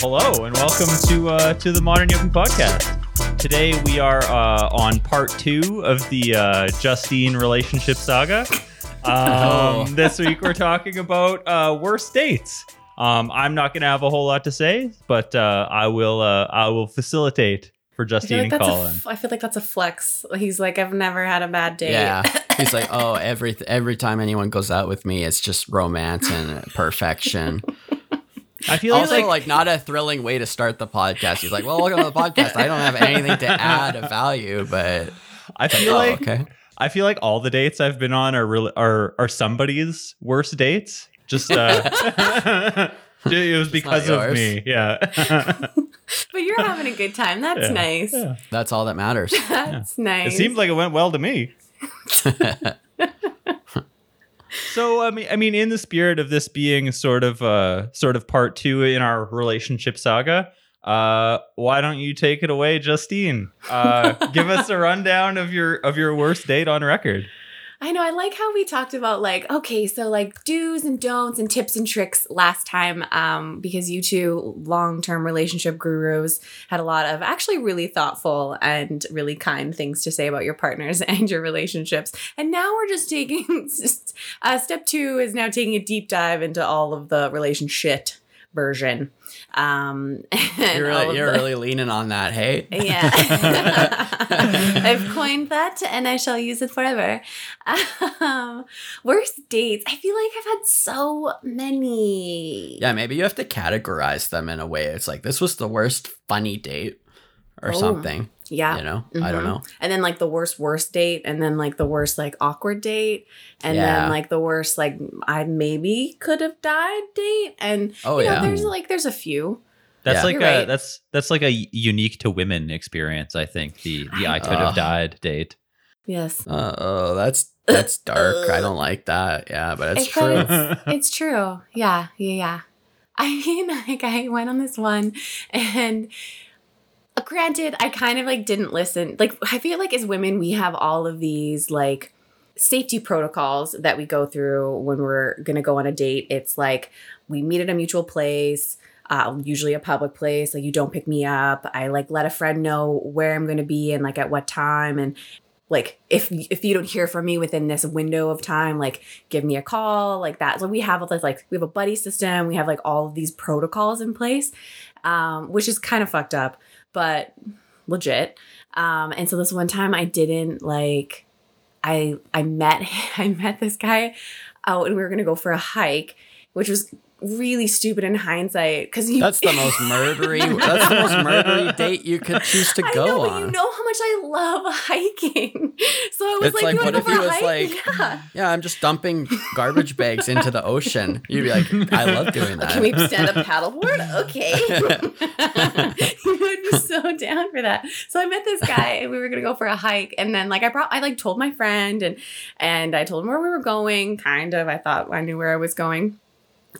Hello and welcome to uh, to the Modern Yuppie Podcast. Today we are uh, on part two of the uh, Justine relationship saga. Um, this week we're talking about uh, worst dates. Um, I'm not going to have a whole lot to say, but uh, I will uh, I will facilitate for I feel, Justine like and that's a Colin. f- I feel like that's a flex. He's like, I've never had a bad date. Yeah. He's like, oh, every every time anyone goes out with me, it's just romance and perfection. I feel also, like, like, not a thrilling way to start the podcast. He's like, well, welcome to the podcast. I don't have anything to add of value, but I feel oh, like okay. I feel like all the dates I've been on are really are are somebody's worst dates. Just uh, it was because of me. Yeah. But you're having a good time. That's Yeah. nice. Yeah. That's all that matters. That's nice. It seemed like it went well to me. so I mean, I mean, in the spirit of this being sort of uh, sort of part two in our relationship saga, uh, why don't you take it away, Justine? Uh, give us a rundown of your of your worst date on record. I know. I like how we talked about like, okay, so like do's and don'ts and tips and tricks last time, um, because you two long-term relationship gurus had a lot of actually really thoughtful and really kind things to say about your partners and your relationships. And now we're just taking uh, step two is now taking a deep dive into all of the relationship version. Um, You're really, you're the- really leaning on that, hey? yeah. I've coined that and I shall use it forever. Um, worst dates. I feel like I've had so many. Yeah, maybe you have to categorize them in a way. It's like this was the worst funny date or Oh, something. Yeah. You know, I don't Mhm. know. And then like the worst worst date and then like the worst like awkward date and Yeah. then like the worst like I maybe could have died date and Oh you know yeah, there's like there's a few. That's Yeah. like You're a right. that's that's like a unique to women experience. I think the the I could have Ugh. died date. Yes. Uh, oh, that's that's dark. I don't like that. Yeah, but it's It true. does. it's true. Yeah, yeah, yeah. I mean, like I went on this one and uh, granted, I kind of like didn't listen. Like I feel like as women, we have all of these like safety protocols that we go through when we're going to go on a date. It's like we meet at a mutual place, uh, usually a public place. Like you don't pick me up. I like let a friend know where I'm going to be and like at what time and like if if you don't hear from me within this window of time like give me a call like that so we have all this like we have a buddy system we have like all of these protocols in place um which is kind of fucked up but legit. Um and so this one time i didn't like i i met i met this guy out and we were gonna go for a hike which was really stupid in hindsight because That's the most murdery. that's the most murdery date you could choose to I go know, on. you know how much I love hiking. So I was It's like, like, what if he was hike? like, yeah. yeah, I'm just dumping garbage bags into the ocean. You'd be like, I love doing that. Can we stand up paddleboard? Okay. you would be so down for that. So I met this guy and we were gonna go for a hike. And then like I brought I like told my friend and and I told him where we were going, kind of. I thought I knew where I was going.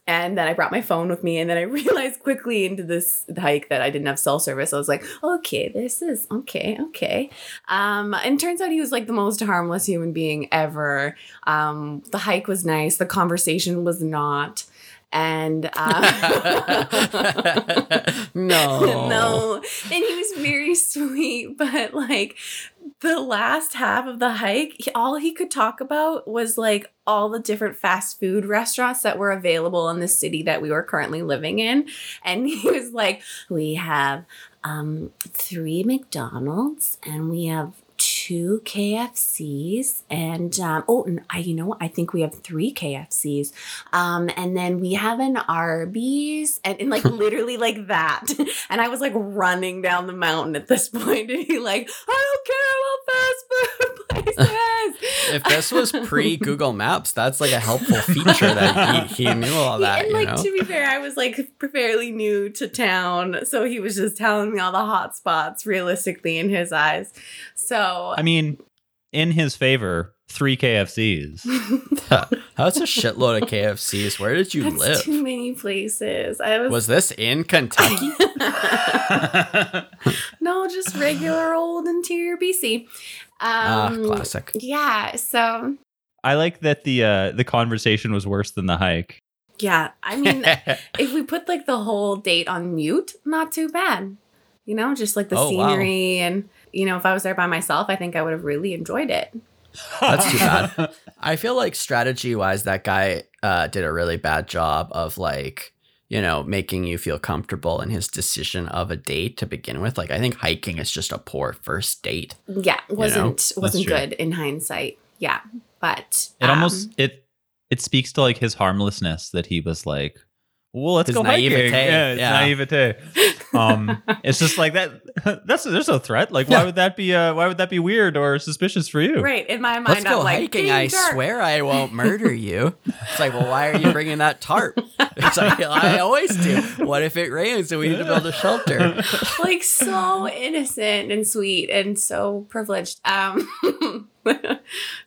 And then I brought my phone with me, and then I realized quickly into this hike that I didn't have cell service. I was like, okay, this is okay, okay. Um, and turns out he was like the most harmless human being ever. Um, the hike was nice, the conversation was not. And uh, no. no, and he was very sweet, but like the last half of the hike, he- all he could talk about was like all the different fast food restaurants that were available in the city that we were currently living in. And he was like, We have um, three McDonald's and we have two KFCs and um, oh and I you know I think we have three KFCs um and then we have an Arby's and, and like literally like that. And I was like running down the mountain at this point and he like I don't care about fast food places If this was pre Google Maps, that's like a helpful feature that he, he knew all Yeah, that, and you like know? to be fair, I was like fairly new to town, so he was just telling me all the hot spots realistically in his eyes. So I mean, in his favor, three KFCs. That's a shitload of KFCs. Where did you That's live? too many places. I was, Was this in Kentucky? no, just regular old interior BC. Ah, Um, classic. Yeah. So I like that the uh, the conversation was worse than the hike. yeah, I mean, if we put like the whole date on mute, not too bad. You know, just like the Oh, wow. scenery and you know, if I was there by myself, I think I would have really enjoyed it. That's too bad. I feel like strategy wise, that guy uh, did a really bad job of like, you know, making you feel comfortable in his decision of a date to begin with. Like, I think hiking is just a poor first date. Yeah, wasn't wasn't good in hindsight. Yeah, but It um, almost it it speaks to like his harmlessness that he was like, well, let's His go hiking. naivete, Yeah, it's yeah. naivete. Um, it's just like that. That's there's a threat. Like, why would that be? Uh, why would that be weird or suspicious for you? right in my mind. Let's go I'm like, hiking. "Being I dark." swear I won't murder you. It's like, well, why are you bringing that tarp? It's like, I always do. What if it rains and we need to build a shelter? like so innocent and sweet and so privileged. Um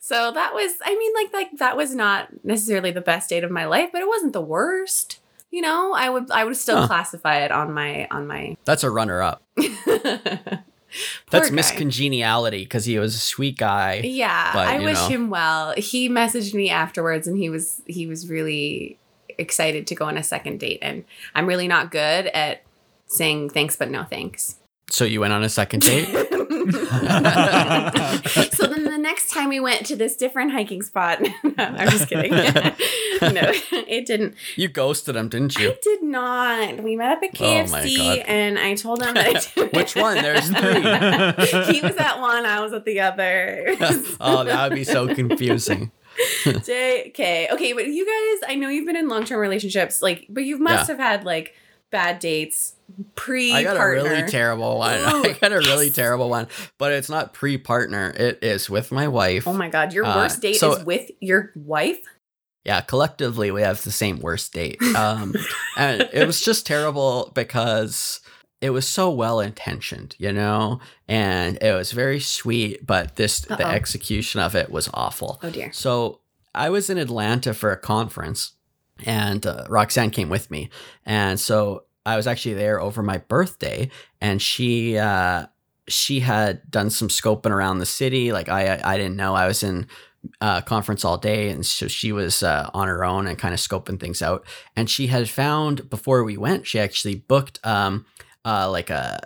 so that was I mean like like that was not necessarily the best date of my life, but it wasn't the worst. You know, I would I would still Huh. classify it on my on my That's a runner up. That's guy. Miss Congeniality because he was a sweet guy. Yeah, But, I wish know. him well. He messaged me afterwards and he was he was really excited to go on a second date and I'm really not good at saying thanks but no thanks. So you went on a second date? so then the next time we went to this different hiking spot, no, I'm just kidding. no, it didn't. You ghosted him, didn't you? I did not. We met up at Oh KFC God. and I told him that I didn't. Which one? There's three. he was at one, I was at the other. oh, that would be so confusing. JK. Okay, but you guys, I know you've been in long term relationships, like, but you must have had like bad dates pre I got a really terrible one. Ooh, I got a really terrible one, but it's not pre-partner. It is with my wife. Oh my god, your Uh, worst date so- is with your wife? yeah, collectively we have the same worst date. Um, and it was just terrible because it was so well intentioned, you know, and it was very sweet, but this the Uh-oh. execution of it was awful. Oh dear. So I was in Atlanta for a conference, and uh, Roxanne came with me, and so I was actually there over my birthday, and she uh, she had done some scoping around the city. Like I I didn't know I was in uh, conference all day, and so she was uh, on her own and kind of scoping things out. And she had found before we went, she actually booked um uh like a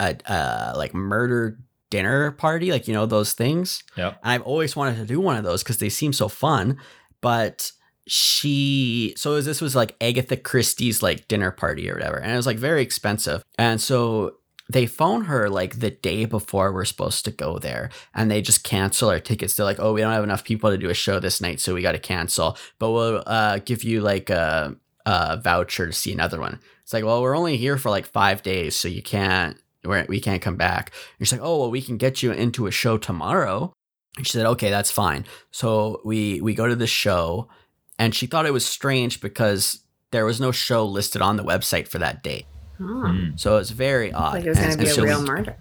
a uh like murder dinner party, like you know those things. Yeah. And I've always wanted to do one of those because they seem so fun. But she, so this was like Agatha Christie's like dinner party or whatever. And it was like very expensive. And so they phone her like the day before we're supposed to go there and they just cancel our tickets. They're like, oh, we don't have enough people to do a show this night. So we got to cancel. But we'll uh, give you like a, a voucher to see another one. It's like, well, we're only here for like five days. So you can't, we're, we can't come back. And she's like, oh, well, we can get you into a show tomorrow. And she said, okay, that's fine. So we we go to the show, and she thought it was strange because there was no show listed on the website for that date. Oh. Mm. So it was very odd. Like it was going to be a so real we- murder.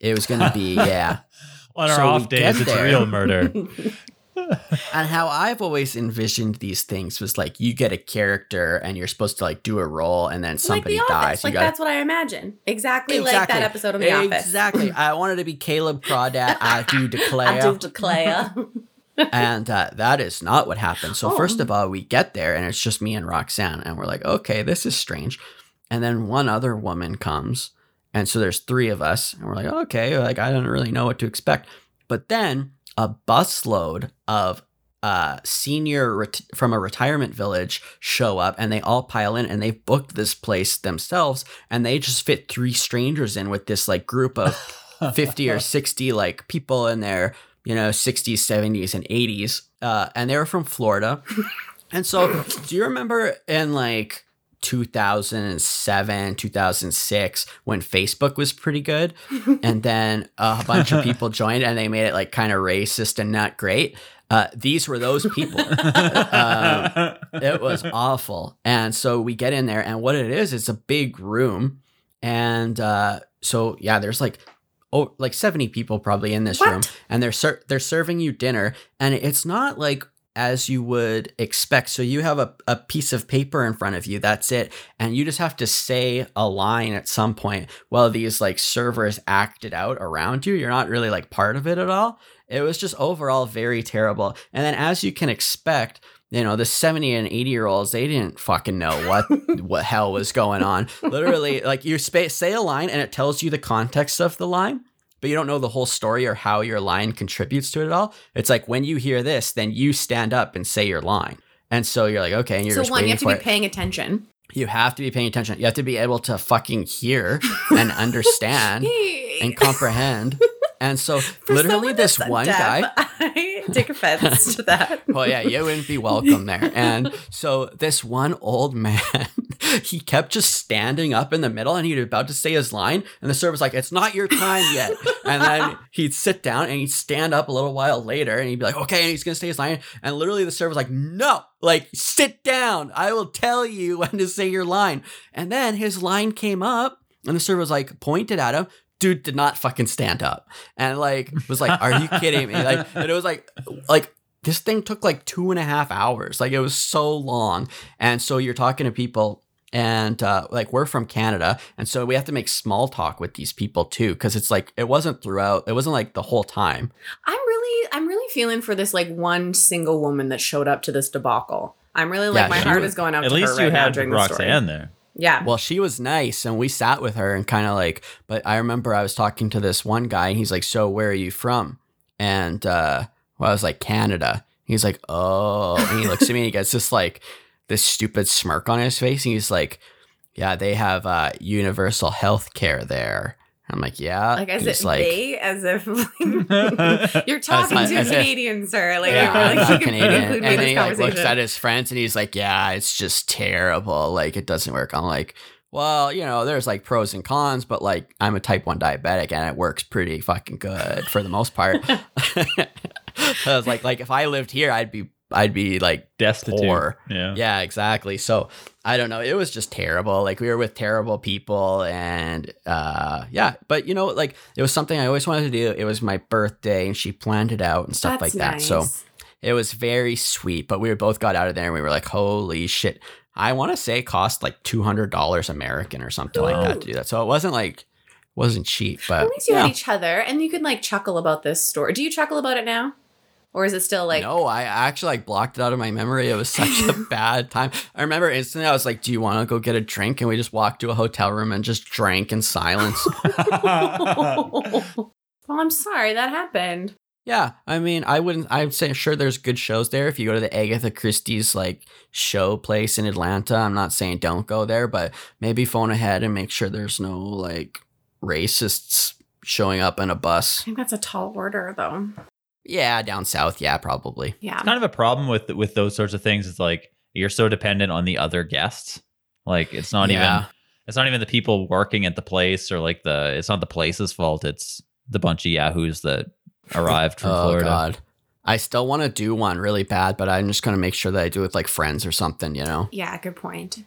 It was going to be, yeah. On our So off days, get it's there. real murder. and how I've always envisioned these things was like you get a character and you're supposed to like do a role, and then like somebody the office. dies. Like gotta- that's what I imagine. Exactly, like that episode of The Office. Exactly. I wanted to be Caleb Crawdad. I do declare. I do declare. And uh, that is not what happened. So Oh. first of all, we get there and it's just me and Roxanne, and we're like, okay, this is strange. And then one other woman comes, and so there's three of us, and we're like, okay, like I don't really know what to expect. But then a busload of uh, senior ret- from a retirement village show up, and they all pile in, and they've booked this place themselves, and they just fit three strangers in with this like group of 50 or 60 like people in their you know 60s 70s and 80s uh, and they were from florida and so do you remember in like 2007 2006 when facebook was pretty good and then a bunch of people joined and they made it like kind of racist and not great uh, these were those people Um, it was awful. And so we get in there, and what it is, it's a big room. And uh, so, yeah, there's like, oh, like 70 people probably in this What? room, and they're ser- they're serving you dinner, and it's not like as you would expect. So you have a, a piece of paper in front of you, that's it. And you just have to say a line at some point while these like servers acted out around you. You're not really like part of it at all. It was just overall very terrible. And then as you can expect, you know, the 70 and 80 year olds, they didn't fucking know what what hell was going on. Literally, like you say a line and it tells you the context of the line but you don't know the whole story or how your line contributes to it at all. It's like when you hear this, then you stand up and say your line. And so you're like, okay, and you're so just one, you have to be it. paying attention. You have to be paying attention. You have to be able to fucking hear and understand and comprehend. And so For literally this one deaf, guy I take offense to that. well, yeah, you wouldn't be welcome there. And so this one old man, he kept just standing up in the middle and he was about to say his line. And the server's like, it's not your time yet. And then he'd sit down and he'd stand up a little while later and he'd be like, okay, and he's going to say his line. And literally the server's like, no, like sit down. I will tell you when to say your line. And then his line came up and the server was like, pointed at him, dude did not fucking stand up. And like was like are you kidding me? Like and it was like like this thing took like two and a half hours. Like it was so long. And so you're talking to people and uh, like we're from canada. And so we have to make small talk with these people too because it's like it wasn't throughout it wasn't like the whole time. I'm really, I'm really feeling for this like one single woman that showed up to this debacle. I'm really like Yeah, my heart was- is going out At to least her you right now had during the story. Roxanne there. Yeah. Well, she was nice and we sat with her and kind of like, but I remember I was talking to this one guy and he's like, So where are you from? And uh, well, I was like, Canada. He's like, Oh, and he looks at me and he gets this like, this stupid smirk on his face. And he's like, Yeah, they have uh, universal health care there. I'm like, Yeah. like as He's if like, they, as if you're talking As- to as a if- Canadian, sir. Like, yeah, you I'm really not Canadian. include And then he like looks at his friends and he's like, "Yeah, it's just terrible. Like it doesn't work." I'm like, "Well, you know, there's like pros and cons, but like I'm a type one diabetic and it works pretty fucking good for the most part." I was like, like if I lived here, I'd be, I'd be like Destitute. Poor. Yeah. yeah, exactly. So I don't know. It was just terrible. Like we were with terrible people and uh yeah, but you know, like it was something I always wanted to do. It was my birthday and she planned it out and stuff That's like that. So it was very sweet, but we both got out of there and we were like, holy shit. I want to say it cost like $200 American or something like that to do that. So it wasn't like, wasn't cheap, but At least you yeah. had each other, and you could like chuckle about this story. Do you chuckle about it now, or is it still like? no, I actually like blocked it out of my memory. It was such a bad time. I remember instantly I was like, do you want to go get a drink? And we just walked to a hotel room and just drank in silence. well, I'm sorry that happened. Yeah, I mean, I wouldn't. I'd say sure there's good shows there. If you go to the Agatha Christie's like show place in Atlanta, I'm not saying don't go there, but maybe phone ahead and make sure there's no like racists showing up in a bus. I think that's a tall order, though. Yeah, down south, yeah, probably. Yeah. It's kind of a problem with with those sorts of things. It's like you're so dependent on the other guests. Like it's not Yeah. even it's not even the people working at the place or like the it's not the place's fault. It's the bunch of yahoos that arrived from oh Florida. god. I still want to do one really bad, but I'm just gonna make sure that I do it with like friends or something, you know. Yeah, good point.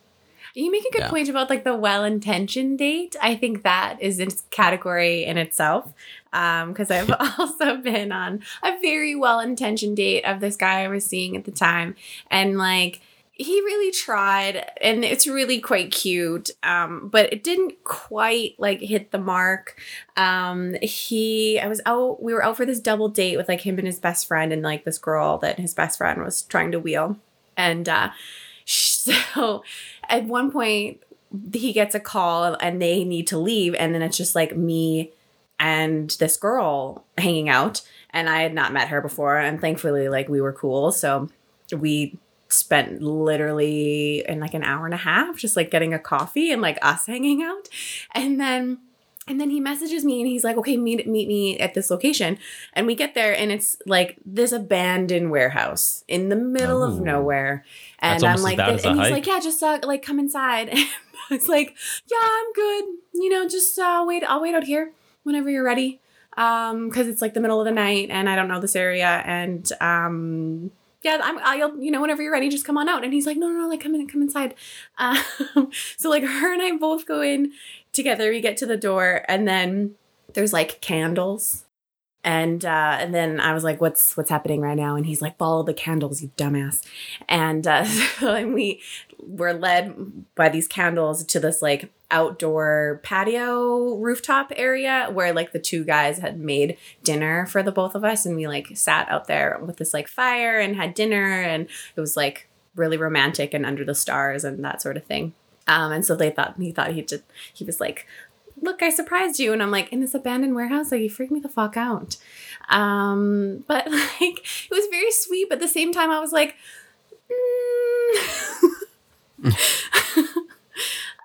You make a good Yeah. point about like the well-intentioned date. I think that is a category in itself. Um, because I've also been on a very well-intentioned date of this guy I was seeing at the time, and like he really tried, and it's really quite cute. Um, but it didn't quite like hit the mark. Um, he, I was out. We were out for this double date with like him and his best friend, and like this girl that his best friend was trying to wheel, and uh so at one point he gets a call and they need to leave. And then it's just like me and this girl hanging out. And i had not met her before. And thankfully like we were cool. So we spent literally in like an hour and a half just like getting a coffee and like us hanging out. And then and then he messages me and he's like okay meet meet me at this location and we get there and it's like this abandoned warehouse in the middle of Oh. nowhere and i'm like and he's hike. like yeah just uh, like come inside and it's like yeah i'm good you know just uh wait i'll wait out here whenever you're ready um because it's like the middle of the night and i don't know this area and um yeah, I'm. I'll, you know, whenever you're ready, just come on out. And he's like, no, no, no, like come in, come inside. Um, so like her and I both go in together. We get to the door, and then there's like candles, and uh, and then I was like, "What's what's happening right now?" And he's like, "Follow the candles, you dumbass." And uh, so and we were led by these candles to this like outdoor patio rooftop area where like the two guys had made dinner for the both of us, and we like sat out there with this like fire and had dinner, and it was like really romantic and under the stars and that sort of thing. Um, and so they thought he thought he just he was like, "Look, I surprised you," and I'm like, "In this abandoned warehouse, like you freaked me the fuck out." Um, but like it was very sweet, but at the same time, I was like, mm.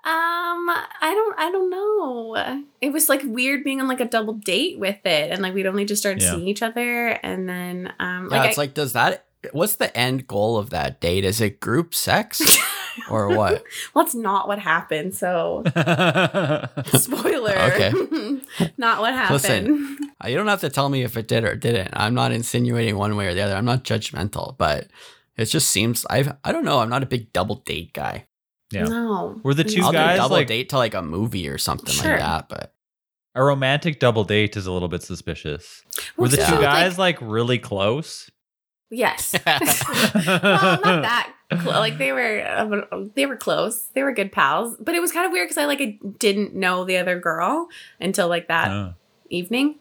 Um, I don't I don't know. It was like weird being on like a double date with it and like we'd only just started Yeah. seeing each other and then um Yeah, like it's I, like, does that? What's the end goal of that date? Is it group sex or what? well, that's not what happened. So spoiler. Okay. not what happened. Listen. Uh, You don't have to tell me if it did or didn't. I'm not insinuating one way or the other. I'm not judgmental, but it just seems I I don't know. I'm not a big double date guy. Yeah. No. Were the 2 I'll guys do double like date to like a movie or something Sure. like that, but a romantic double date is a little bit suspicious. Were the Well, two so, guys like really close? Yes. well, not that. Like they were, uh, they were close. They were good pals. But it was kind of weird because I like I didn't know the other girl until like that Oh. evening.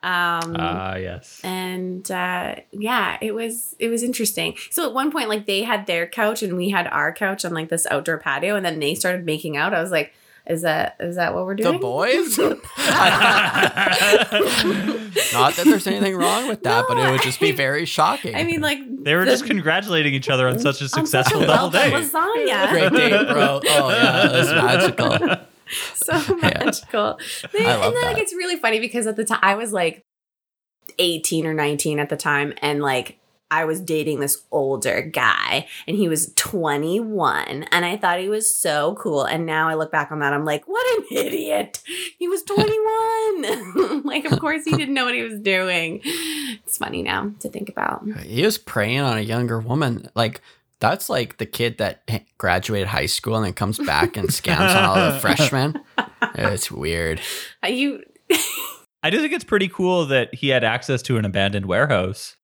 Um, Ah, yes. and uh, yeah, it was it was interesting. So at one point, like they had their couch and we had our couch on like this outdoor patio, and then they started making out. I was like, "Is that is that what we're doing? the boys. not that there's anything wrong with that, but it would just be very shocking. I mean, like They were the- just congratulating each other on such a on such successful a double well-done date. lasagna. great date, bro. Oh yeah, that's magical. so magical. They- I love and then like it's really funny because at the time I was like 18 or 19 at the time and like I was dating this older guy and he was 21 and I thought he was so cool and now I look back on that I'm like what an idiot. He was 21. like of course he didn't know what he was doing. It's funny now to think about. He was preying on a younger woman. Like that's like the kid that graduated high school and then comes back and scams on all the freshmen. It's weird. Uh, You I do think it's pretty cool that he had access to an abandoned warehouse.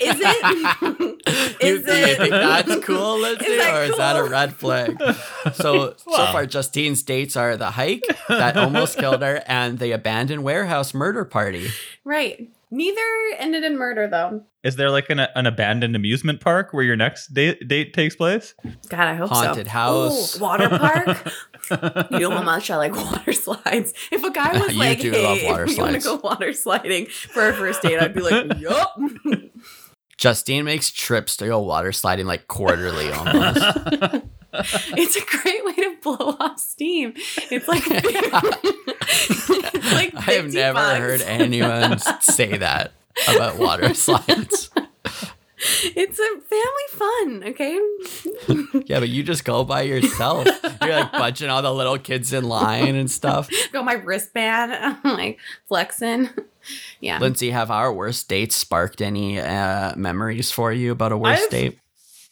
Is it? is you, Is do you it- that's cool, Lindsay, that or is that a red flag? So so far, Justine's dates are the hike that almost killed her and the abandoned warehouse murder party. right. Neither ended in murder though. Is there like an, an abandoned amusement park where your next date, date takes place? God, I hope Haunted so. Haunted house. Ooh, water park. you know how much I like water slides. If a guy was You like, do "Hey, love water we want to go water sliding for our first date," I'd be like, "Yup." Justine makes trips to go water sliding like quarterly almost. it's a great way to blow off steam. It's like, it's like I have never bucks. heard anyone say that about water slides. It's a family fun, okay? Yeah, but you just go by yourself. You're like budging all the little kids in line and stuff. Got my wristband. I'm like flexing. Yeah. Lindsay, have our worst dates sparked any uh, memories for you about a worst I've- date?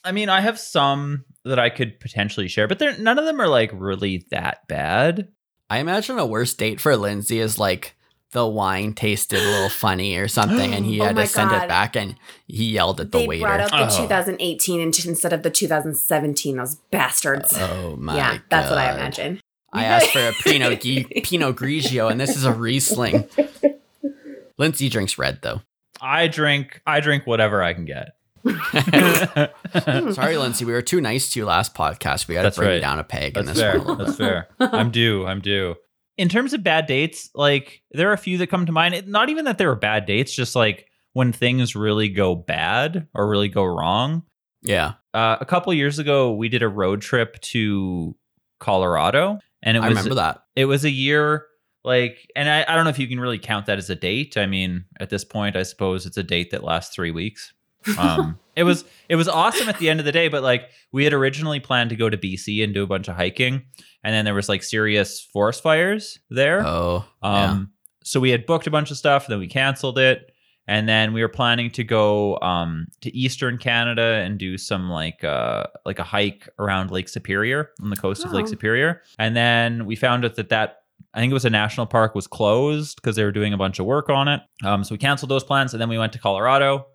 I mean, I have some that I could potentially share, but they're, none of them are like really that bad. I imagine a worst date for Lindsay is like the wine tasted a little funny or something, and he Oh had my to send God. it back, and he yelled at the they waiter. brought out the Oh. 2018 instead of the 2017. Those bastards. oh my! yeah, that's what I imagine. I asked for a Pinot, Gui- Pinot Grigio, and this is a Riesling. Lindsay drinks red though. I drink I drink whatever I can get. Sorry, Lindsay, we were too nice to you last podcast. We got to bring right. down a peg in That's this fair. one. That's fair. I'm due. I'm due. In terms of bad dates, like there are a few that come to mind. It- Not even that there were bad dates, just like when things really go bad or really go wrong. Yeah, Uh, a couple years ago, we did a road trip to Colorado, and it I was remember that. it was a year like, and I, I don't know if you can really count that as a date. I mean, at this point, I suppose it's a date that lasts three weeks. Um, it was it was awesome at the end of the day, but like we had originally planned to go to BC and do a bunch of hiking, and then there was like serious forest fires there. Oh, Um, so we had booked a bunch of stuff, then we canceled it, and then we were planning to go um to eastern Canada and do some like uh like a hike around Lake Superior on the coast of Lake Oh. Superior, and then we found out that that I think it was a national park was closed because they were doing a bunch of work on it. Um, so we canceled those plans, and then we went to Colorado.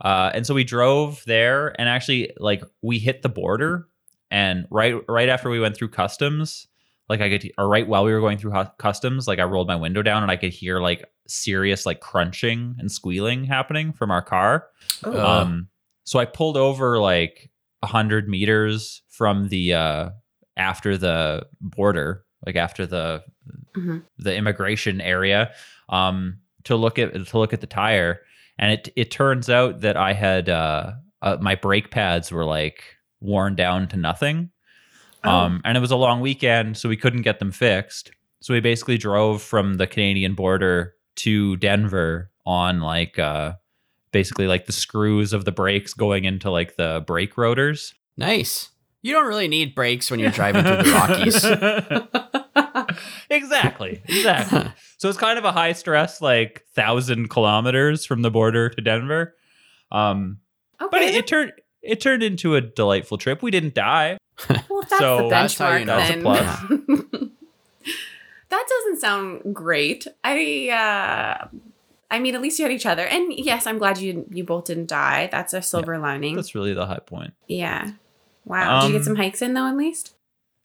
Uh, and so we drove there, and actually, like, we hit the border, and right right after we went through customs, like I could, or right while we were going through hu- customs, like I rolled my window down, and I could hear like serious like crunching and squealing happening from our car. Oh. Um, so I pulled over like a hundred meters from the uh after the border, like after the Mhm. the immigration area, um, to look at to look at the tire, and it it turns out that I had uh, uh my brake pads were like worn down to nothing, Oh. um, and it was a long weekend, so we couldn't get them fixed. So we basically drove from the Canadian border to Denver on like uh basically like the screws of the brakes going into like the brake rotors. nice. You don't really need brakes when you're driving through the Rockies. exactly. Exactly. So it's kind of a high stress, like thousand kilometers from the border to Denver. Um, okay. but it, it turned it turned into a delightful trip. We didn't die. well, that's so the that's how benchmark, you know it's a then. plus. that doesn't sound great. I, uh, I mean, at least you had each other, and yes, I'm glad you you both didn't die. That's a silver lining. That's really the high point. Yeah. Wow. Did you get Um, some hikes in though? At least.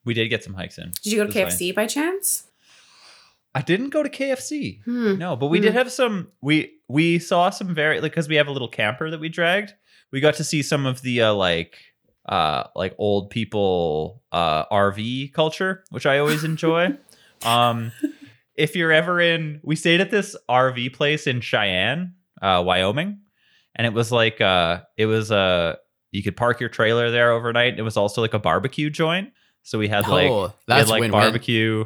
We did get some hikes in. Did you go to It was KFC by chance? I didn't go to KFC. Hmm. No, but we Hmm. did have some. We we saw some very like because we have a little camper that we dragged. We got to see some of the uh, like uh like old people uh RV culture, which I always enjoy. um, if you're ever in, we stayed at this RV place in Cheyenne, uh, Wyoming, and it was like uh it was uh you could park your trailer there overnight. It was also like a barbecue joint, so we had like oh, we had that's like win-win. barbecue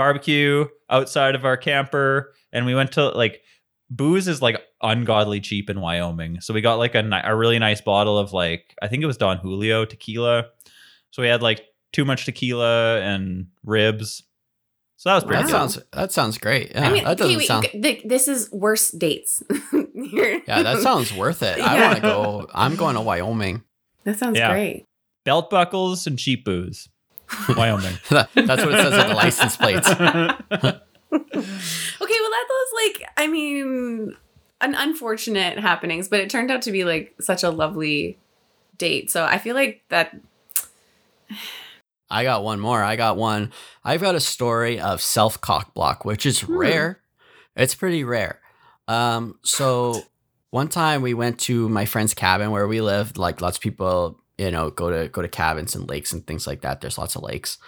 barbecue outside of our camper and we went to like booze is like ungodly cheap in wyoming so we got like a, ni- a really nice bottle of like i think it was don julio tequila so we had like too much tequila and ribs so that was pretty That good sounds that sounds great. Yeah, I mean, that doesn't okay, wait, sound. th- this is worse dates. Yeah, that sounds worth it. I Yeah. want to go. I'm going to Wyoming. That sounds Yeah. great. belt buckles and cheap booze wyoming That's what it says on the license plates. Okay, well, that was like, I mean, an unfortunate happenings, but it turned out to be like such a lovely date. So I feel like that. I got one more. I got one. I've got a story of self cock block, which is Hmm. rare. It's pretty rare. Um, so one time we went to my friend's cabin where we lived. Like lots of people, you know, go to go to cabins and lakes and things like that. There's lots of lakes,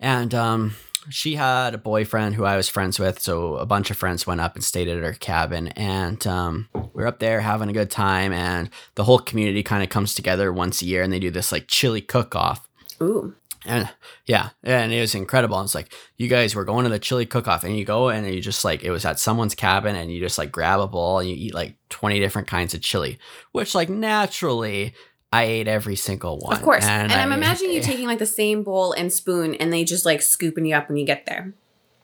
and um, she had a boyfriend who I was friends with. So a bunch of friends went up and stayed at her cabin, and um, we are up there having a good time. And the whole community kind of comes together once a year, and they do this like chili cook off. Ooh. And yeah, and it was incredible. And it's like you guys were going to the chili cook off, and you go and you just like it was at someone's cabin, and you just like grab a bowl and you eat like twenty different kinds of chili, which like naturally I ate every single one. Of course. And, I'm I- imagining you taking like the same bowl and spoon and they just like scooping you up when you get there.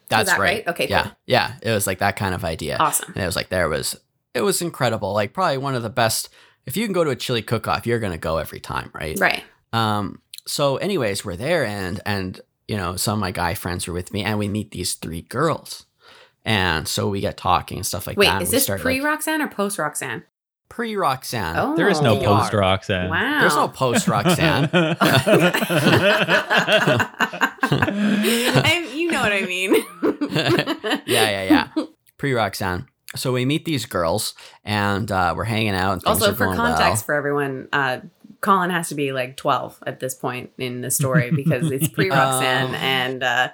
That's that right. right? Okay, Yeah, cool. yeah. It was like that kind of idea. Awesome. And it was like there was it was incredible. Like probably one of the best. If you can go to a chili cook off, you're gonna go every time, right? Right. Um, so anyways, we're there and and you know, some of my guy friends were with me and we meet these three girls. And so we get talking and stuff like Wait, that. and is this pre like, Roxanne or post Roxanne? Pre Roxanne? Oh. there is no Oh. post Roxanne. Wow. There's no post Roxanne. I, you know what I mean. yeah, yeah, yeah. Pre Roxanne. So we meet these girls and uh, we're hanging out. And things Also, are for going context well. for everyone, uh, Colin has to be like 12 at this point in the story because it's pre Roxanne Um, and uh,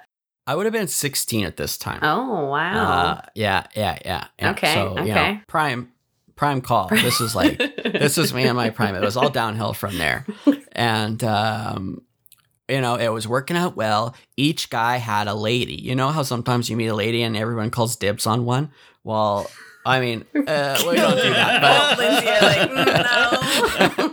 I would have been 16 at this time. oh wow. Uh, yeah, yeah, yeah, yeah. Okay, So, you know, okay. prime, prime call. This is like, this was me and my prime. It was all downhill from there. And, um, you know, it was working out well. Each guy had a lady. You know how sometimes you meet a lady and everyone calls dibs on one? Well, I mean, uh, we don't do that. But Lindsay, like, "Mm, no.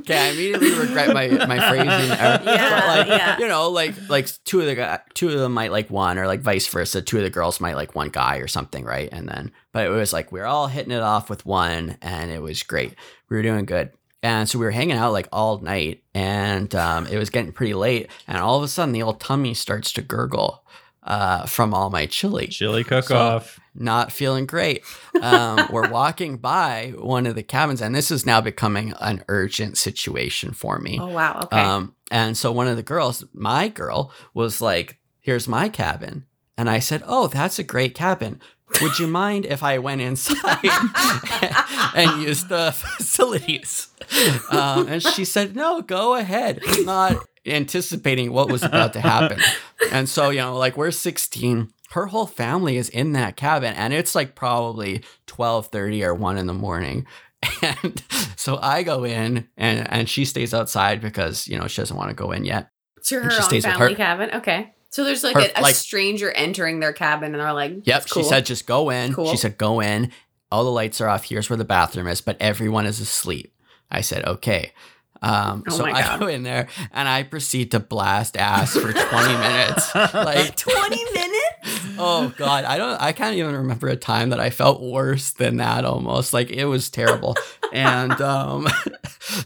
Okay, I immediately regret my my phrasing. Yeah, like, yeah. You know, like like two of the guy, two of them might like one, or like vice versa. Two of the girls might like one guy or something, right? And then, but it was like we were all hitting it off with one, and it was great. We were doing good. And so we were hanging out like all night, and um, it was getting pretty late. And all of a sudden, the old tummy starts to gurgle. Uh, from all my chili. Chili cook off. Not feeling great. Um, we're walking by one of the cabins, and this is now becoming an urgent situation for me. Oh wow. Okay. Um, and so one of the girls, my girl, was like, "Here's my cabin," and I said, "Oh, that's a great cabin. Would you mind if I went inside and used the facilities?" Um, and she said, "No, go ahead." Not anticipating what was about to happen. And so, you know, like we're 16 her whole family is in that cabin and it's like probably 12:30 or 1 in the morning and so I go in and and she stays outside because you know she doesn't want to go in yet. to her she own family her- cabin. Okay. So there's like Her- a, a like- stranger entering their cabin, and they're like, Yep, cool. she said just go in. Cool. She said go in. All the lights are off. Here's where the bathroom is, but everyone is asleep. I said okay. Um, Oh so I God. go in there and I proceed to blast ass for 20 minutes. Like 20 minutes? oh god i don't i can't even remember a time that i felt worse than that almost like it was terrible and um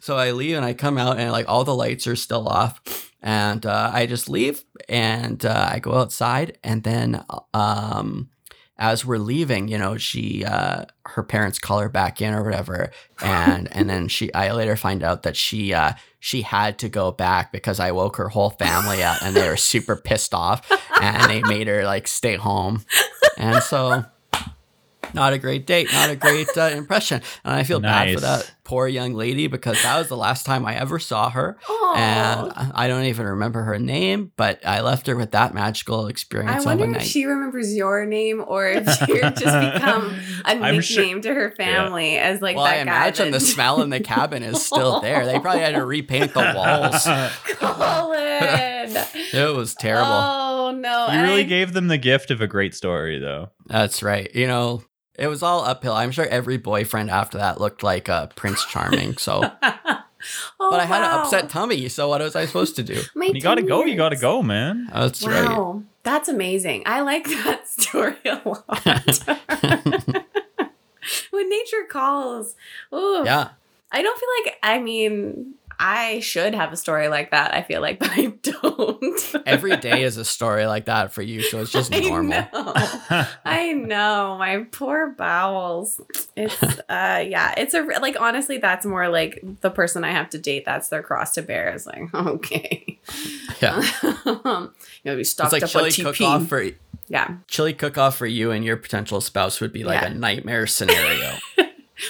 so i leave and i come out and like all the lights are still off and uh, i just leave and uh, i go outside and then um as we're leaving you know she uh her parents call her back in or whatever. And and then she i later find out that she uh she had to go back because i woke her whole family up and they were super pissed off and they made her like stay home. And so not a great date not a great uh, impression. And i feel bad for that poor young lady because that was the last time i ever saw her Oh. and I- i don't even remember her name but i left her with that magical experience. I experience of wonder if night she remembers your name or if you're just become a I'm nickname sure- to her family as like well, that I imagine guy the smell in the cabin is still there. They probably had to repaint the walls. Colin. It was terrible. Oh no! You really I- gave them the gift of a great story, though. That's right. You know, it was all uphill. I'm sure every boyfriend after that looked like uh, Prince Charming. So, Oh, but I had an upset tummy. So what was I supposed to do? My You gotta go. You gotta go, man. That's right. Wow, that's amazing. I like that story a lot. when nature calls, ooh, Yeah. I don't feel like. I mean, I should have a story like that. I feel like, but I don't. Every day is a story like that for you. So it's just normal. I know. I know my poor bowels. It's uh yeah, it's a like honestly that's more like the person I have to date that's their cross to bear is like okay. Yeah. you know, be It's stocked like up chili on cook TP. off for yeah, chili cook off for you and your potential spouse would be like Yeah. a nightmare scenario.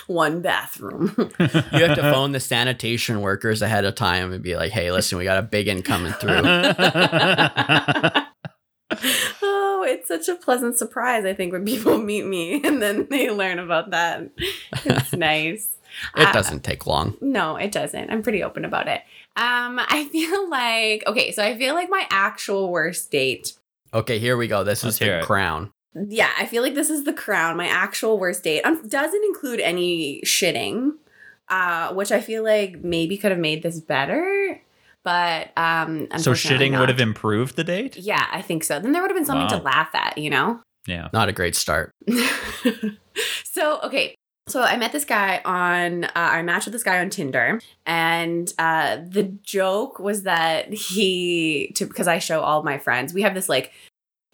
One bathroom. you have to phone the sanitation workers ahead of time and be like, "Hey, listen, we got a big one coming through." oh, it's such a pleasant surprise I think when people meet me and then they learn about that. It's nice. It Uh, doesn't take long. No, it doesn't. I'm pretty open about it. Um, I feel like okay, so I feel like my actual worst date. Okay, here we go. This Let's is the it. crown. Yeah, I feel like this is the crown. My actual worst date um, doesn't include any shitting, uh, which I feel like maybe could have made this better. But um, so shitting not. would have improved the date. Yeah, I think so. Then there would have been something Wow. to laugh at, you know. Yeah. Not a great start. so okay so i met this guy on uh, i matched with this guy on tinder and uh the joke was that he to because i show all my friends we have this like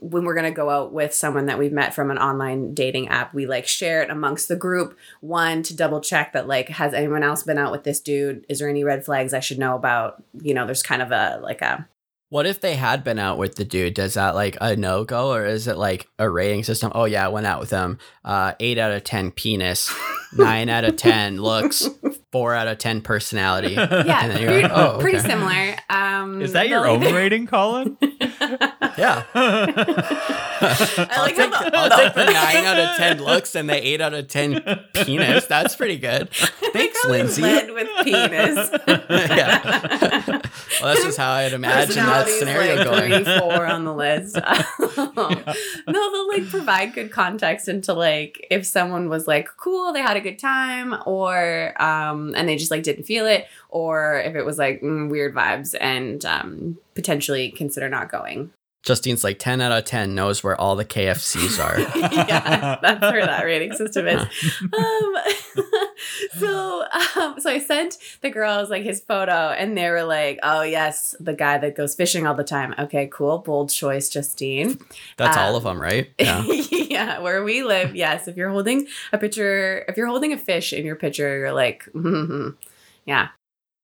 when we're gonna go out with someone that we've met from an online dating app we like share it amongst the group one to double check that like has anyone else been out with this dude is there any red flags i should know about you know there's kind of a like a What if they had been out with the dude? Does that like a no go or is it like a rating system? Oh yeah, I went out with him. Uh, eight out of ten penis, nine out of ten looks, four out of ten personality. yeah And then you're pretty, like, oh, pretty similar um Is that your they'll own rating, Colin? Yeah. I like how the- I'll take the nine out of ten looks and the eight out of ten penis. That's pretty good. Thanks, Lindsay. Led with penis. yeah. well, this is how I'd imagine that scenario like going. Three, four on the list. No, they'll like provide good context into like if someone was like cool, they had a good time, or um, and they just like didn't feel it, or if it was like mm, weird vibes and um, potentially consider not going. Justine's like 10 out of 10 knows where all the KFCs are. yeah, that's where that rating system is. Um, so um, so I sent the girls like his photo, and they were like, "Oh yes, the guy that goes fishing all the time." Okay, cool, bold choice, Justine. That's all Um, of them, right? Yeah. yeah, where we live, yes. If you're holding a picture, if you're holding a fish in your picture, you're like, mhm. yeah.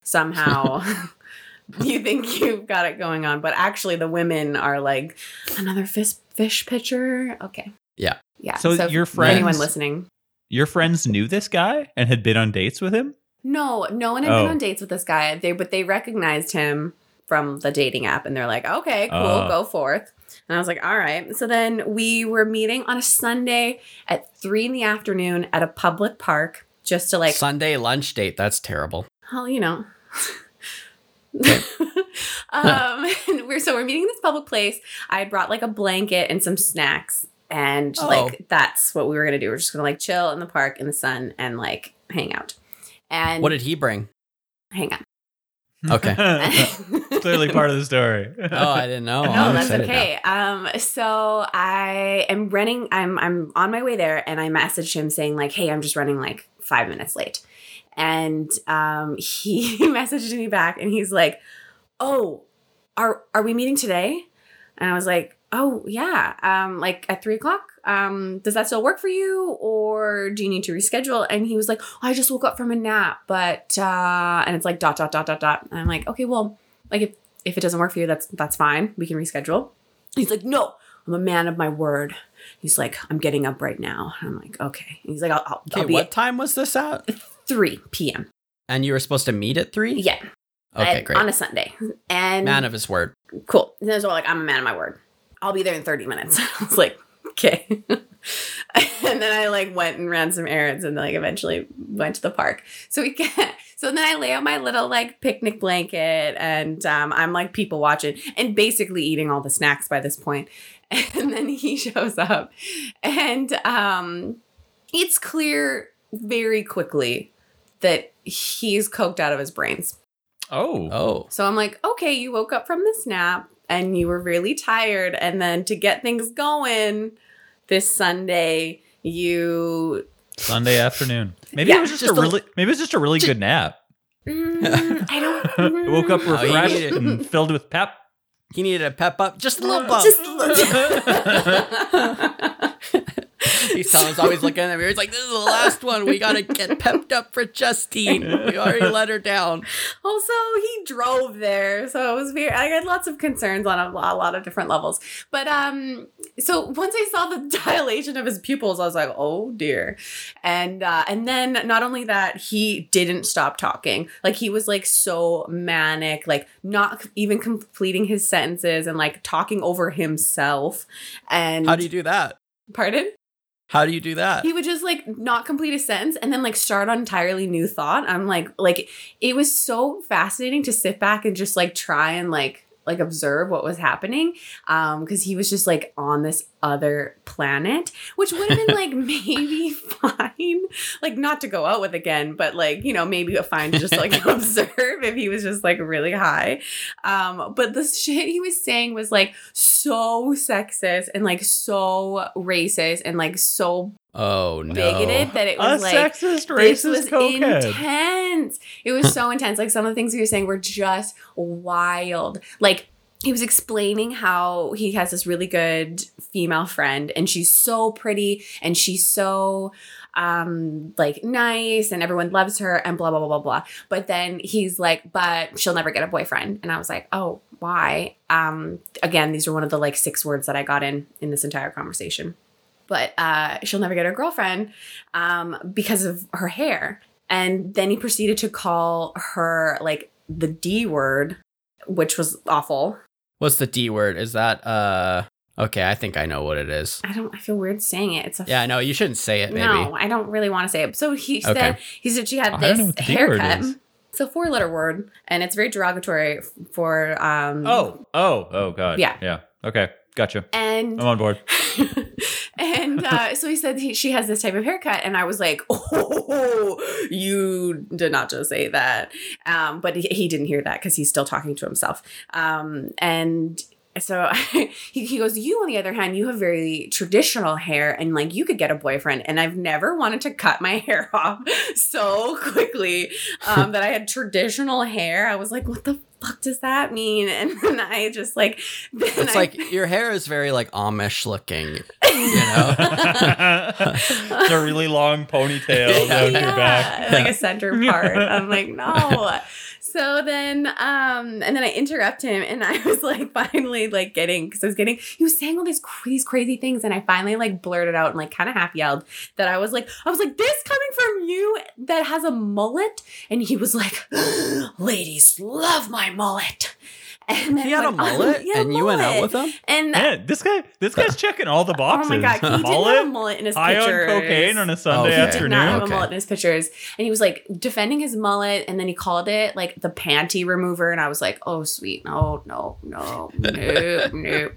Somehow you think you've got it going on, but actually the women are like another fish fish picture. Okay. Yeah. Yeah. So your for anyone listening. Your friends knew this guy and had been on dates with him? No, no one had Oh. been on dates with this guy. They but they recognized him from the dating app and they're like, okay, cool, Oh. go forth. And I was like, all right. So then we were meeting on a Sunday at three in the afternoon at a public park just to like, Sunday lunch date. That's terrible. well, you know. um, and we're so we're meeting in this public place. I had brought like a blanket and some snacks, and Oh. like that's what we were gonna do. We're just gonna like chill in the park in the sun and like hang out. And What did he bring? hang on. Okay. Clearly part of the story. Oh, I didn't know. no, I'm that's excited now. okay. Um, so I am running. I'm I'm on my way there, and I messaged him saying like, "Hey, I'm just running like five minutes late," and um, he messaged me back, and he's like, "Oh, are are we meeting today?" And I was like, "Oh yeah, um, like at three o'clock. Um, does that still work for you, or do you need to reschedule?" And he was like, "I just woke up from a nap, but uh," and it's like dot dot dot dot dot. And I'm like, "Okay, well, like if if it doesn't work for you, that's that's fine. We can reschedule." He's like, "No, I'm a man of my word." He's like, "I'm getting up right now." And I'm like, "Okay." He's like, "I'll, I'll, Okay, I'll be what time was this at? 3 p.m." And you were supposed to meet at three? Yeah. Okay, great. On a Sunday. And Man of his word. cool. And so like, I'm a man of my word. I'll be there in 30 minutes. I was like, okay. and then I like went and ran some errands and like eventually went to the park. So we get so then I lay out my little like picnic blanket and um, I'm like people watching and basically eating all the snacks by this point. And then he shows up and um it's clear very quickly that he's coked out of his brains. oh. Oh. So I'm like, okay, you woke up from this nap and you were really tired. And then to get things going this Sunday, you. Sunday afternoon. Maybe Yeah, it was just, just a a- really maybe it was just a really good nap. Mm, I don't. Woke up Oh, you refreshed needed- and filled with pep. He needed a pep up. Just a little bump. Just. a He's Tom's always looking at mirror. He's like, this is the last one. We got to get pepped up for Justine. We already let her down. also, he drove there, so it was very. I had lots of concerns on a, lot- a lot of different levels. But um, so once I saw the dilation of his pupils, I was like, oh dear. And uh, and then not only that, he didn't stop talking. Like he was like so manic, like not even completing his sentences and like talking over himself. And How do you do that? pardon? How do you do that? he would just like not complete a sentence and then like start on entirely new thought i'm like like it was so fascinating to sit back and just like try and like like observe what was happening um because he was just like on this other planet which would have been like maybe fine like not to go out with again but like you know maybe a fine to just like observe if he was just like really high um but the shit he was saying was like so sexist and like so racist and like so oh, no. bigoted that it A was like sexist, this was cokehead. intense. It was so intense. Like some of the things he was saying were just wild. Like he was explaining how he has this really good female friend and she's so pretty and she's so um like nice and everyone loves her and blah blah blah blah blah. But then he's like but she'll never get a boyfriend. And i was like oh why? Um again these are one of the like six words that i got in in this entire conversation. But uh she'll never get a girlfriend um because of her hair. And then he proceeded to call her like the d word which was awful What's the D word? Is that, uh, okay, I think I know what it is. i don't i feel weird saying it it's a Yeah, no, you shouldn't say it, maybe. No, I don't really want to say it. So he said he said she had I this what the D word haircut. It's a four letter word and it's very derogatory for um Oh, oh, oh, god. Yeah. yeah. Okay, gotcha. and I'm on board. and uh, so he said he, she has this type of haircut, and I was like, "Oh, you did not just say that." Um, but he, he didn't hear that because he's still talking to himself. Um, and so he, he goes, You, on the other hand, you have very traditional hair and like you could get a boyfriend. And I've never wanted to cut my hair off so quickly um, that I had traditional hair. I was like, What the fuck does that mean? And then I just like It's I- like your hair is very like Amish looking, you know. it's a really long ponytail down your back. like a center part. I'm like, no. So then, um, and then I interrupt him, and I was like, finally, like getting because I was getting he was saying all these cr- these crazy things, and I finally like blurted out and like kind of half yelled that I was like, I was like, this coming from you that has a mullet, and he was like, ladies love my mullet. And then He had a went on- mullet, he had a and you went out with him. and Man, this guy, this guy's checking all the boxes. oh my god, he did have a mullet, mullet in his high pictures. on cocaine on a Sunday Okay. He did not have afternoon. a mullet in his pictures. And he was like defending his mullet and then he called it like the panty remover. And I was like, oh, sweet. No, no, no, no, no.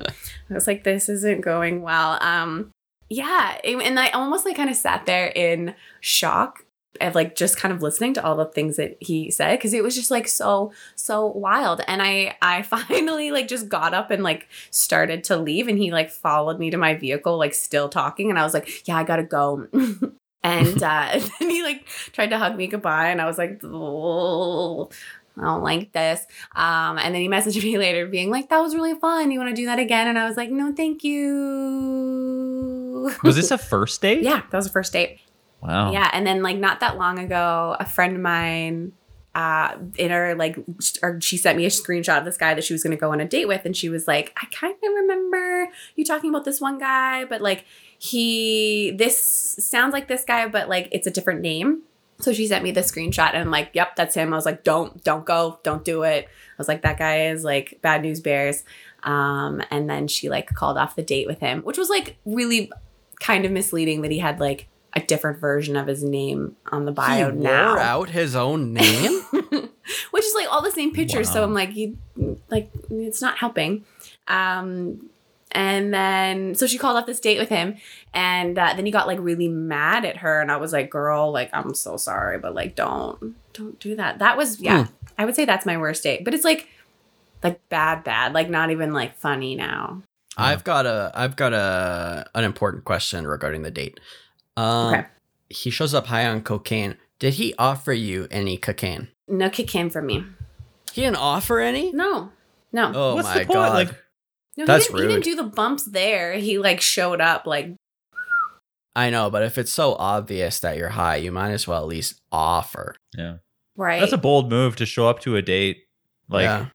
I was like, this isn't going well. Um, yeah. And I almost like kind of sat there in shock of like just kind of listening to all the things that he said because it was just like so so wild and i i finally like just got up and like started to leave and he like followed me to my vehicle like still talking and i was like yeah i gotta go and uh and then he like tried to hug me goodbye and i was like "Oh, I don't like this. Um, and then he messaged me later being like, that was really fun. You want to do that again? And I was like, no, thank you. Was this a first date? yeah, that was a first date. Wow. Yeah, and then like not that long ago, a friend of mine uh in her like or she sent me a screenshot of this guy that she was going to go on a date with and she was like I kind of remember you talking about this one guy but like he this sounds like this guy but like it's a different name. So she sent me the screenshot and I'm like yep that's him. I was like don't don't go don't do it. I was like that guy is like bad news bears. Um and then she like called off the date with him which was like really kind of misleading that he had like a different version of his name on the bio he now. wore out his own name. Which is like all the same pictures. So I'm like, you like it's not helping. Um and then so she called off this date with him and uh, then he got like really mad at her and I was like, girl, like I'm so sorry, but like don't don't do that. That was yeah, I would say that's my worst date. But it's like like bad bad, like not even like funny now. I've got a I've got a an important question regarding the date. Um, Okay. He shows up high on cocaine. Did he offer you any cocaine? No cocaine in for me. He didn't offer any. No. No. Oh What's my the point? god! Like, no, that's he, didn't, he didn't rude. do the bumps there. He like showed up like I know, but if it's so obvious that you're high, you might as well at least offer. yeah, right. that's a bold move to show up to a date. Like, yeah.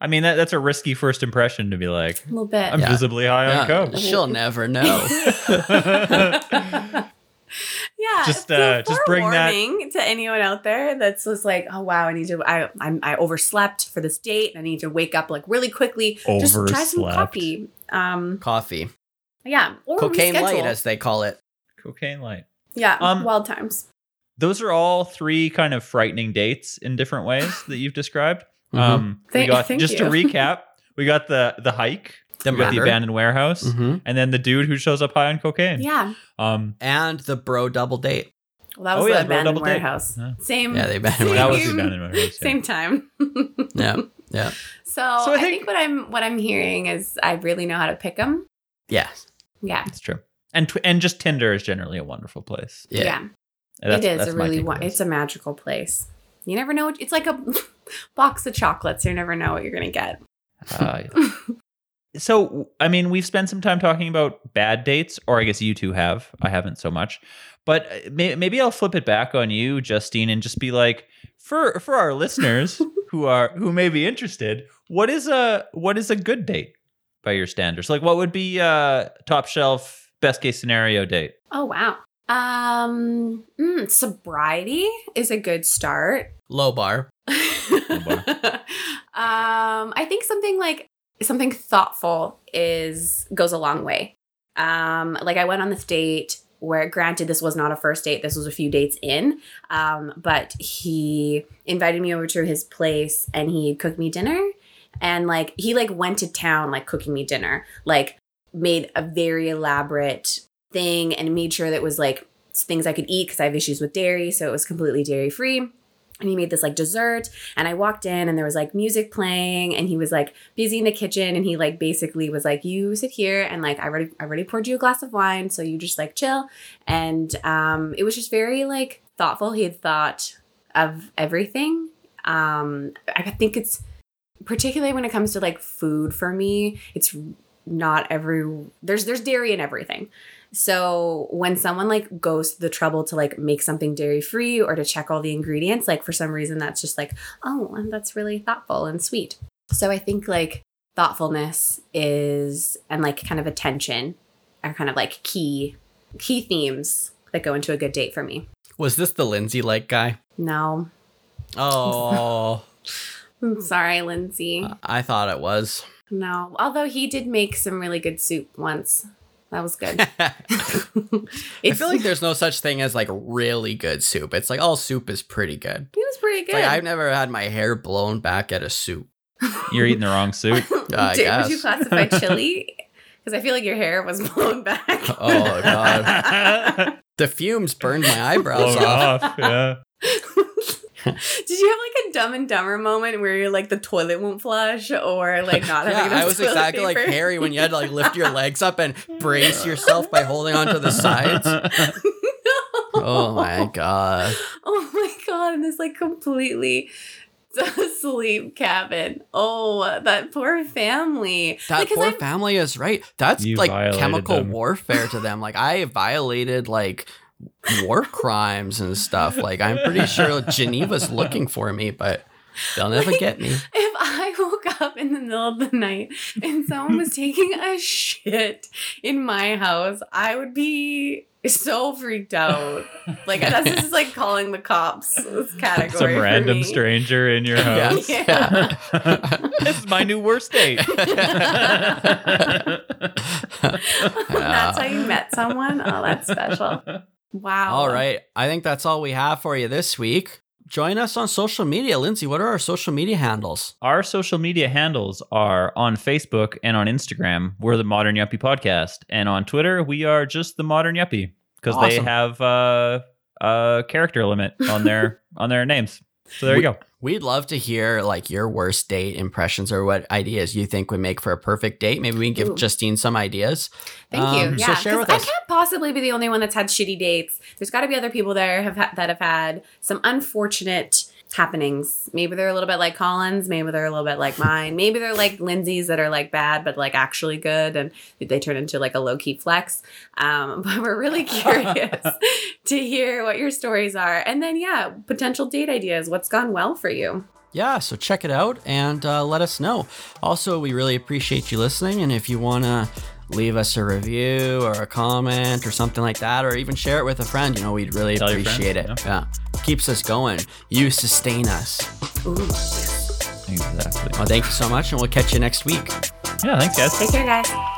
I mean, that, that's a risky first impression to be like, a little bit. I'm Yeah. visibly high on coke. She'll never know. yeah, Just, so uh, just bring that- to anyone out there that's just like, oh wow, I need to, I, I'm, I overslept for this date. and I need to wake up like really quickly. Just try some coffee. Um, Coffee, yeah, or cocaine light, as they call it. Cocaine light. yeah, Um, wild times. Those are all three kind of frightening dates in different ways that you've described. Mhm. Um, we Thank- got thank just to recap. We got the the hike. the we got the abandoned warehouse, Mhm. and then the dude who shows up high on cocaine. Yeah, Um, and the bro double date. well, that Oh, was yeah, the bro, abandoned double date. warehouse. Yeah. Same. Yeah, the abandoned same, that was abandoned warehouse. yeah. Same time. Yeah, yeah, So, So I, I think, think- what I'm what I'm hearing is I really know how to pick them. yeah, Yeah, It's true. And tw- and just Tinder is generally a wonderful place. yeah. yeah. That's- it is that's a really take wa- it's a magical place. You never know. What, it's like a box of chocolates. You never know what you're gonna get. Uh, yeah. so, I mean, we've spent some time talking about bad dates, or I guess you two have. I haven't so much. But uh, may- maybe I'll flip it back on you, Justine, and just be like, for for our listeners who are who may be interested, what is a what is a good date by your standards? Like, what would be uh top shelf best case scenario date? Oh wow. Um, mm, sobriety is a good start. Low bar. um, I think something like something thoughtful is goes a long way. Um, like I went on this date where, granted, this was not a first date. This was a few dates in. Um, but he invited me over to his place and he cooked me dinner. And like he like went to town like cooking me dinner. Like made a very elaborate thing and made sure that it was like things I could eat because I have issues with dairy, so it was completely dairy free. And he made this like dessert and i walked in and there was like music playing and he was like busy in the kitchen and he like basically was like you sit here and like i already i already poured you a glass of wine so you just like chill. And um it was just very like thoughtful. He had thought of everything. Um i think it's particularly when it comes to like food for me it's not every there's there's dairy in everything so when someone like goes to the trouble to like make something dairy free or to check all the ingredients, like for some reason that's just like, oh, that's really thoughtful and sweet. So I think like thoughtfulness is and like kind of attention are kind of like key key themes that go into a good date for me. Was this the Lindsay like guy? No. Oh, I'm sorry, Lindsay. I thought it was. No. Although he did make some really good soup once. That was good. I feel like there's no such thing as like really good soup. It's like all soup is pretty good. It was pretty good. Like I've never had my hair blown back at a soup. You're eating the wrong soup. I Did, would you guess. classify chili? Because I feel like your hair was blown back. Oh god. The fumes burned my eyebrows Blown off. off. Yeah. Did you have like a dumb and dumber moment where you're like the toilet won't flush or like not having Yeah, enough I was toilet exactly like? Harry when you had to like lift your legs up and brace yourself by holding onto the sides. Oh my god. Oh my god! In this like completely sleep cabin. Oh, that poor family. That Like, 'cause poor I'm- family is right. That's like chemical them. warfare to them. Like I violated like war crimes and stuff. Like I'm pretty sure Geneva's looking for me, but they'll never get me. If I woke up in the middle of the night and someone was taking a shit in my house, I would be so freaked out. Like that's just like calling the cops this category. Some for random me. stranger in your Yeah. house. Yeah. this is my new worst date. that's how you met someone. Oh, that's special. Wow. All right. I think that's all we have for you this week. Join us on social media. Lindsay, what are our social media handles? Our social media handles are on Facebook and on Instagram. We're the Modern Yuppie Podcast, and on Twitter we are just the Modern Yuppie because they have uh, a character limit on their on their names. So there you go. We'd love to hear like your worst date impressions or what ideas you think would make for a perfect date. Maybe we can give Ooh. Justine some ideas. Thank Um, you. so Yeah, share 'cause with I can't possibly be the only one that's had shitty dates. There's got to be other people there have ha- that have had some unfortunate happenings. Maybe they're a little bit like Colin's. Maybe they're a little bit like mine. Maybe they're like Lindsay's that are like bad but like actually good, and they turn into like a low key flex. Um, but we're really curious to hear what your stories are, and then yeah, potential date ideas. What's gone well for you? Yeah, so check it out and uh, let us know. Also, we really appreciate you listening. And if you want to leave us a review or a comment or something like that, or even share it with a friend, you know, we'd really Tell appreciate friends, it. Yeah. Keeps us going. You sustain us. Ooh, Exactly. Well, thank you so much, and we'll catch you next week. Yeah. Thanks, guys. take care, guys.